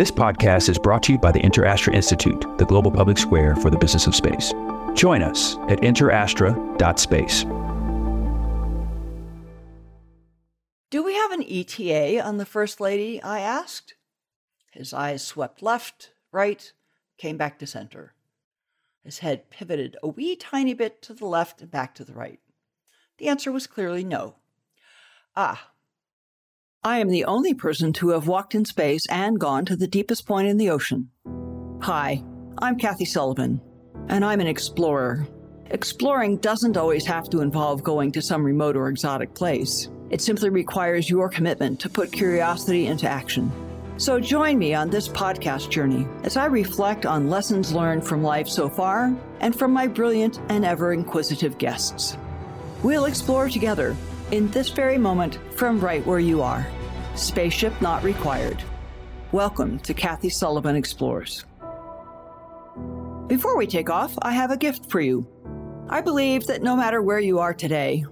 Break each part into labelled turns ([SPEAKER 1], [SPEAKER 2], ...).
[SPEAKER 1] This podcast is brought to you by the InterAstra Institute, the global public square for the business of space. Join us at interastra.space.
[SPEAKER 2] Do we have an ETA on the First Lady? I asked. His eyes swept left, right, came back to center. His head pivoted a wee tiny bit to the left and back to the right. The answer was clearly no. Ah. I am the only person to have walked in space and gone to the deepest point in the ocean. Hi, I'm Kathy Sullivan, and I'm an explorer. Exploring doesn't always have to involve going to some remote or exotic place. It simply requires your commitment to put curiosity into action. So join me on this podcast journey as I reflect on lessons learned from life so far and from my brilliant and ever inquisitive guests. We'll explore together in this very moment from right where you are. Spaceship not required. Welcome to Kathy Sullivan Explores. Before we take off, I have a gift for you. I believe that no matter where you are today,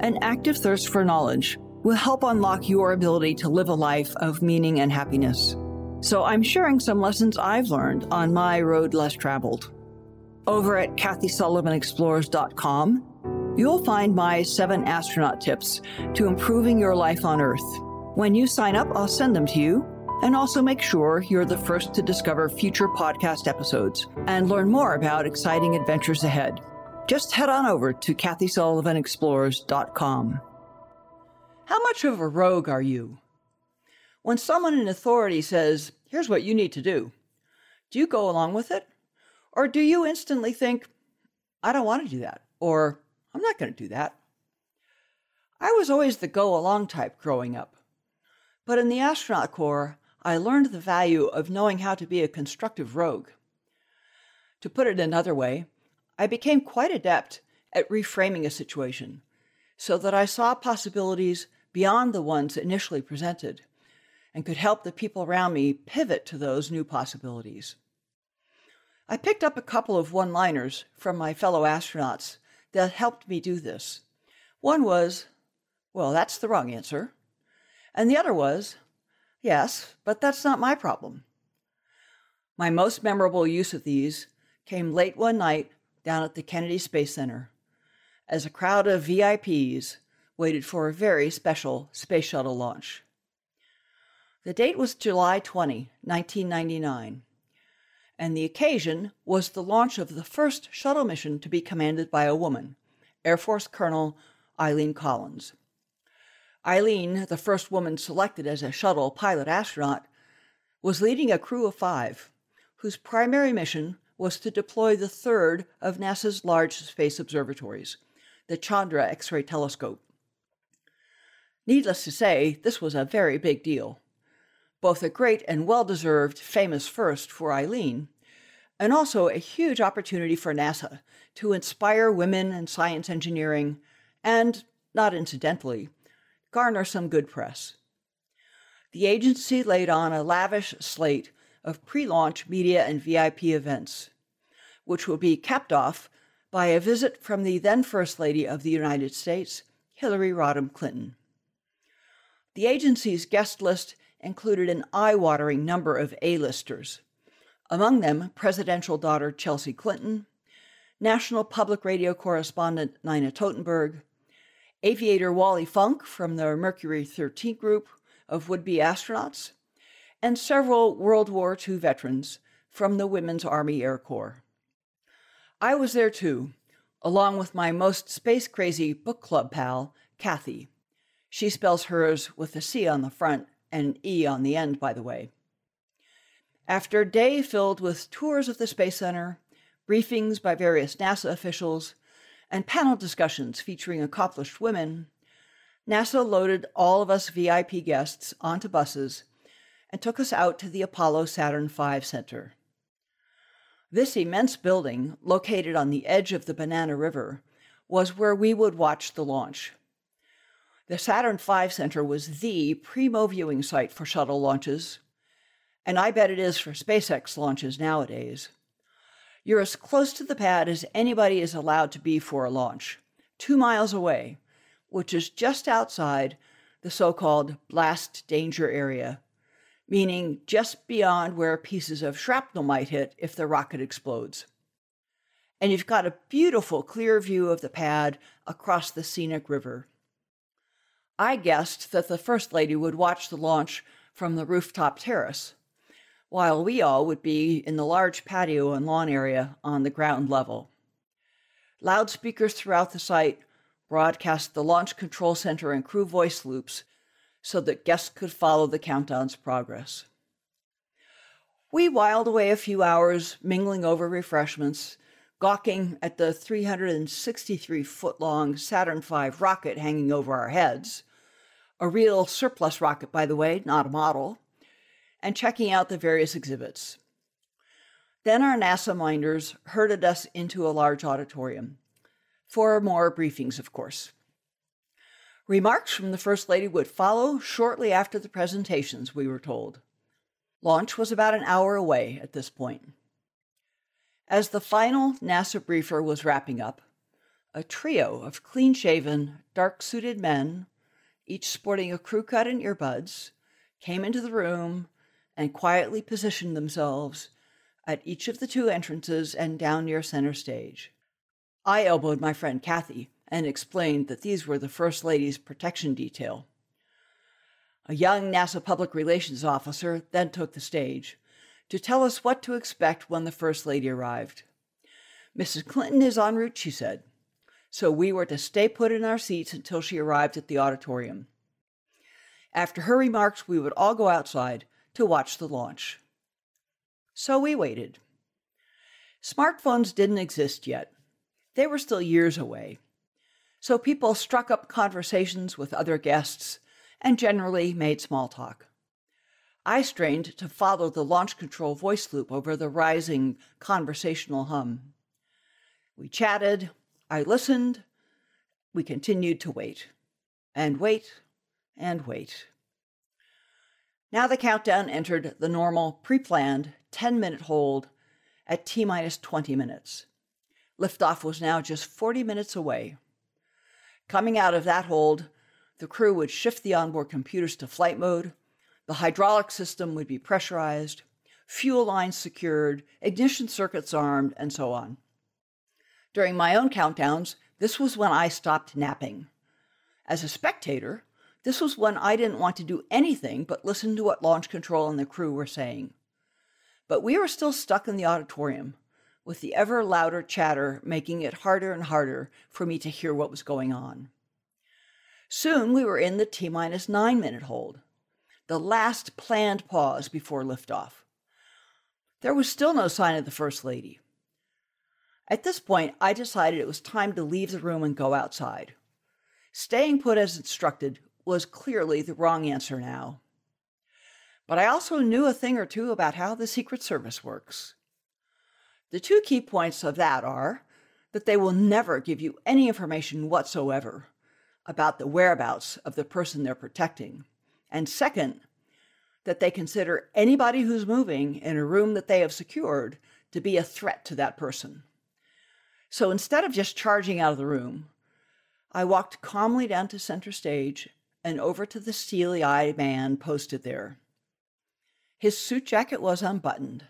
[SPEAKER 2] an active thirst for knowledge will help unlock your ability to live a life of meaning and happiness. So I'm sharing some lessons I've learned on my road less traveled. Over at KathySullivanExplores.com, you'll find my seven astronaut tips to improving your life on Earth. When you sign up, I'll send them to you and also make sure you're the first to discover future podcast episodes and learn more about exciting adventures ahead. Just head on over to KathySullivanExplores.com. How much of a rogue are you? When someone in authority says, here's what you need to do, do you go along with it? Or do you instantly think, I don't want to do that, or I'm not going to do that? I was always the go along type growing up. But in the astronaut corps, I learned the value of knowing how to be a constructive rogue. To put it another way, I became quite adept at reframing a situation so that I saw possibilities beyond the ones initially presented and could help the people around me pivot to those new possibilities. I picked up a couple of one liners from my fellow astronauts that helped me do this. One was, Well, that's the wrong answer. And the other was, Yes, but that's not my problem. My most memorable use of these came late one night down at the Kennedy Space Center as a crowd of VIPs waited for a very special space shuttle launch. The date was July 20, 1999, and the occasion was the launch of the first shuttle mission to be commanded by a woman, Air Force Colonel Eileen Collins. Eileen, the first woman selected as a shuttle pilot astronaut, was leading a crew of five, whose primary mission was to deploy the third of NASA's large space observatories, the Chandra X ray telescope. Needless to say, this was a very big deal. Both a great and well deserved famous first for Eileen, and also a huge opportunity for NASA to inspire women in science engineering and, not incidentally, garner some good press. The agency laid on a lavish slate of pre launch media and VIP events, which will be capped off by a visit from the then First Lady of the United States, Hillary Rodham Clinton. The agency's guest list included an eye watering number of A-listers, among them presidential daughter Chelsea Clinton, National Public Radio correspondent Nina Totenberg, aviator Wally Funk from the Mercury 13 group of would be astronauts, and several World War II veterans from the Women's Army Air Corps. I was there too, along with my most space crazy book club pal, Kathy. She spells hers with a C on the front and an E on the end, by the way. After a day filled with tours of the Space Center, briefings by various NASA officials, and panel discussions featuring accomplished women, NASA loaded all of us VIP guests onto buses and took us out to the Apollo Saturn V Center. This immense building, located on the edge of the Banana River, was where we would watch the launch. The Saturn V Center was the primo viewing site for shuttle launches, and I bet it is for SpaceX launches nowadays. You're as close to the pad as anybody is allowed to be for a launch, two miles away, which is just outside the so called blast danger area, meaning just beyond where pieces of shrapnel might hit if the rocket explodes. And you've got a beautiful clear view of the pad across the scenic river. I guessed that the First Lady would watch the launch from the rooftop terrace, while we all would be in the large patio and lawn area on the ground level. Loudspeakers throughout the site broadcast the launch control center and crew voice loops so that guests could follow the countdown's progress. We whiled away a few hours mingling over refreshments, gawking at the 363 foot long Saturn V rocket hanging over our heads, a real surplus rocket, by the way, not a model, and checking out the various exhibits. Then our NASA minders herded us into a large auditorium for more briefings, of course. Remarks from the First Lady would follow shortly after the presentations, we were told. Launch was about an hour away at this point. As the final NASA briefer was wrapping up, a trio of clean shaven, dark suited men, each sporting a crew cut and earbuds, came into the room and quietly positioned themselves at each of the two entrances and down near center stage. I elbowed my friend Kathy and explained that these were the First Lady's protection detail. A young NASA public relations officer then took the stage to tell us what to expect when the First Lady arrived. Mrs. Clinton is en route, she said, so we were to stay put in our seats until she arrived at the auditorium. After her remarks, we would all go outside to watch the launch. So we waited. Smartphones didn't exist yet. They were still years away. So people struck up conversations with other guests and generally made small talk. I strained to follow the launch control voice loop over the rising conversational hum. We chatted, I listened, we continued to wait, and wait, and wait. Now the countdown entered the normal, pre planned 10 minute hold at T minus 20 minutes. Liftoff was now just 40 minutes away. Coming out of that hold, the crew would shift the onboard computers to flight mode, the hydraulic system would be pressurized, fuel lines secured, ignition circuits armed, and so on. During my own countdowns, this was when I stopped napping. As a spectator, this was when I didn't want to do anything but listen to what launch control and the crew were saying. But we were still stuck in the auditorium, with the ever louder chatter making it harder and harder for me to hear what was going on. Soon we were in the T minus nine minute hold, the last planned pause before liftoff. There was still no sign of the First Lady. At this point, I decided it was time to leave the room and go outside. Staying put as instructed was clearly the wrong answer now. But I also knew a thing or two about how the Secret Service works. The two key points of that are that they will never give you any information whatsoever about the whereabouts of the person they're protecting. And second, that they consider anybody who's moving in a room that they have secured to be a threat to that person. So instead of just charging out of the room, I walked calmly down to center stage and over to the steely eyed man posted there. His suit jacket was unbuttoned,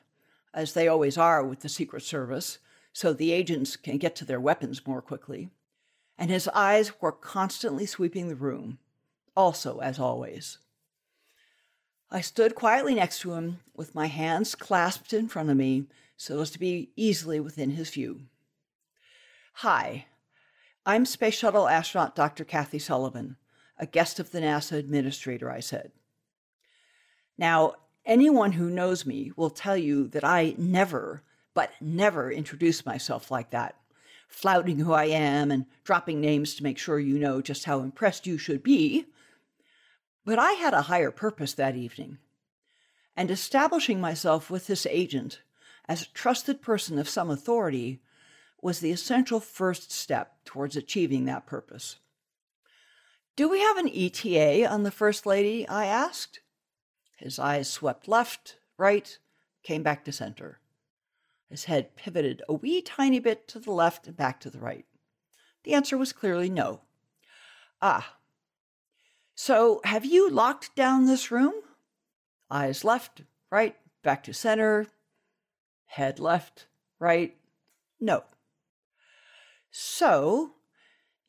[SPEAKER 2] as they always are with the Secret Service, so the agents can get to their weapons more quickly, and his eyes were constantly sweeping the room, also as always. I stood quietly next to him with my hands clasped in front of me so as to be easily within his view. Hi, I'm Space Shuttle astronaut Dr. Kathy Sullivan, a guest of the NASA administrator, I said. Now, anyone who knows me will tell you that I never, but never introduce myself like that, flouting who I am and dropping names to make sure you know just how impressed you should be. But I had a higher purpose that evening, and establishing myself with this agent as a trusted person of some authority was the essential first step towards achieving that purpose. Do we have an ETA on the First Lady? I asked. His eyes swept left, right, came back to center. His head pivoted a wee tiny bit to the left and back to the right. The answer was clearly no. Ah. So have you locked down this room? Eyes left, right, back to center, head left, right, no. So,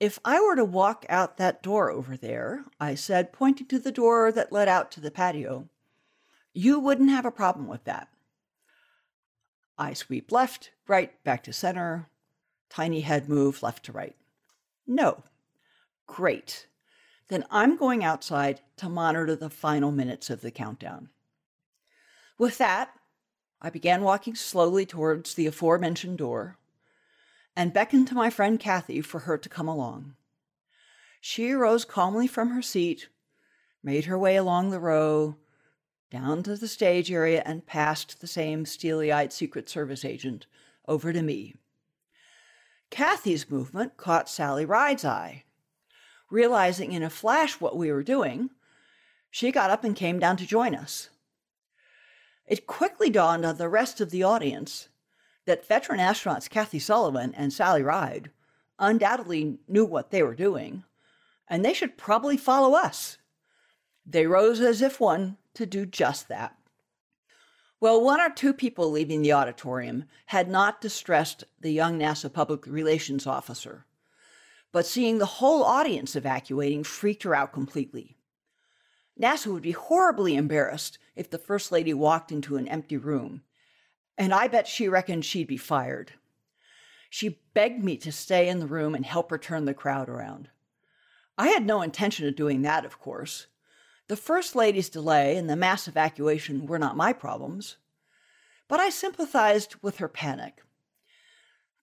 [SPEAKER 2] if I were to walk out that door over there, I said, pointing to the door that led out to the patio, you wouldn't have a problem with that. I sweep left, right, back to center, tiny head move left to right. No. Great. Then I'm going outside to monitor the final minutes of the countdown. With that, I began walking slowly towards the aforementioned door and beckoned to my friend Kathy for her to come along. She arose calmly from her seat, made her way along the row, down to the stage area, and past the same steely eyed Secret Service agent over to me. Kathy's movement caught Sally Ride's eye. Realizing in a flash what we were doing, she got up and came down to join us. It quickly dawned on the rest of the audience that veteran astronauts Kathy Sullivan and Sally Ride undoubtedly knew what they were doing, and they should probably follow us. They rose as if one to do just that. Well, one or two people leaving the auditorium had not distressed the young NASA public relations officer, but seeing the whole audience evacuating freaked her out completely. NASA would be horribly embarrassed if the First Lady walked into an empty room and I bet she reckoned she'd be fired. She begged me to stay in the room and help her turn the crowd around. I had no intention of doing that, of course. The First Lady's delay and the mass evacuation were not my problems. But I sympathized with her panic.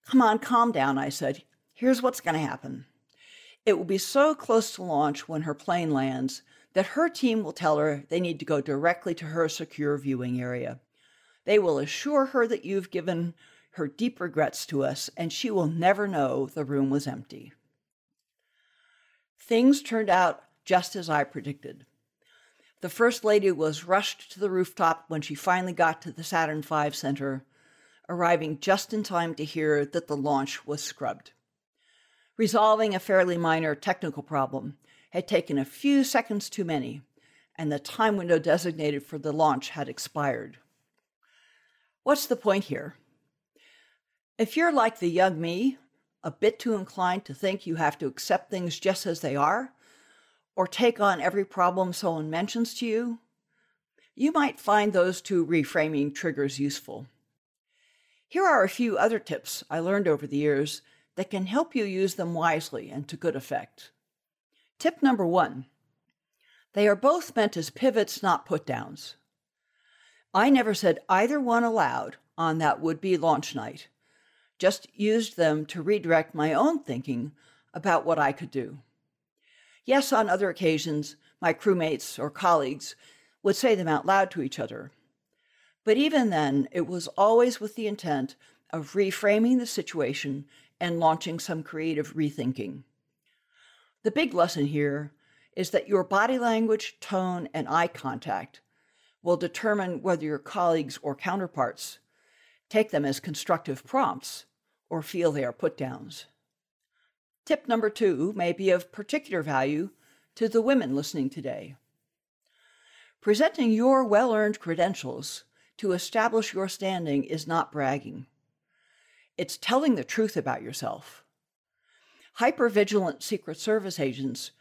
[SPEAKER 2] Come on, calm down, I said. Here's what's going to happen. It will be so close to launch when her plane lands that her team will tell her they need to go directly to her secure viewing area. They will assure her that you've given her deep regrets to us, and she will never know the room was empty. Things turned out just as I predicted. The First Lady was rushed to the rooftop when she finally got to the Saturn V Center, arriving just in time to hear that the launch was scrubbed. Resolving a fairly minor technical problem had taken a few seconds too many, and the time window designated for the launch had expired. What's the point here? If you're like the young me, a bit too inclined to think you have to accept things just as they are, or take on every problem someone mentions to you, you might find those two reframing triggers useful. Here are a few other tips I learned over the years that can help you use them wisely and to good effect. Tip number one they are both meant as pivots, not put downs. I never said either one aloud on that would be launch night, just used them to redirect my own thinking about what I could do. Yes, on other occasions, my crewmates or colleagues would say them out loud to each other. But even then, it was always with the intent of reframing the situation and launching some creative rethinking. The big lesson here is that your body language, tone, and eye contact will determine whether your colleagues or counterparts take them as constructive prompts or feel they are put downs. Tip number two may be of particular value to the women listening today. Presenting your well earned credentials to establish your standing is not bragging, it's telling the truth about yourself. Hypervigilant Secret Service agents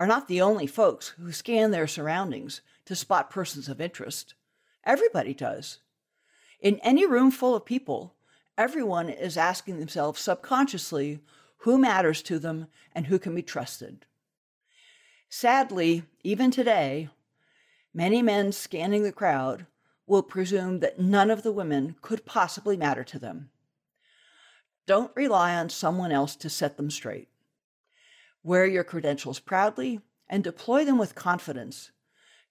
[SPEAKER 2] are not the only folks who scan their surroundings to spot persons of interest. Everybody does. In any room full of people, everyone is asking themselves subconsciously who matters to them and who can be trusted. Sadly, even today, many men scanning the crowd will presume that none of the women could possibly matter to them. Don't rely on someone else to set them straight. Wear your credentials proudly and deploy them with confidence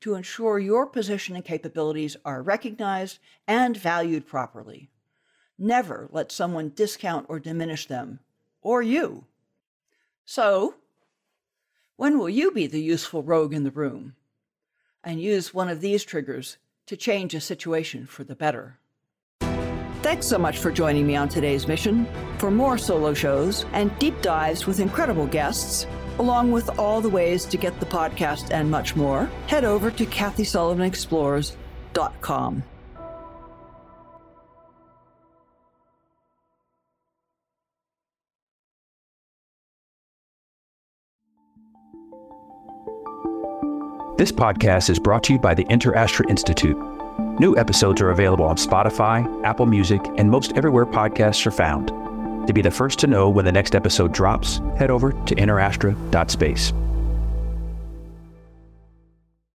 [SPEAKER 2] to ensure your position and capabilities are recognized and valued properly. Never let someone discount or diminish them, or you. So, when will you be the useful rogue in the room and use one of these triggers to change a situation for the better? Thanks so much for joining me on today's mission. For more solo shows and deep dives with incredible guests, along with all the ways to get the podcast and much more, head over to interastra.com.
[SPEAKER 1] This podcast is brought to you by the InterAstra Institute. New episodes are available on Spotify, Apple Music, and most everywhere podcasts are found. To be the first to know when the next episode drops, head over to interastra.space.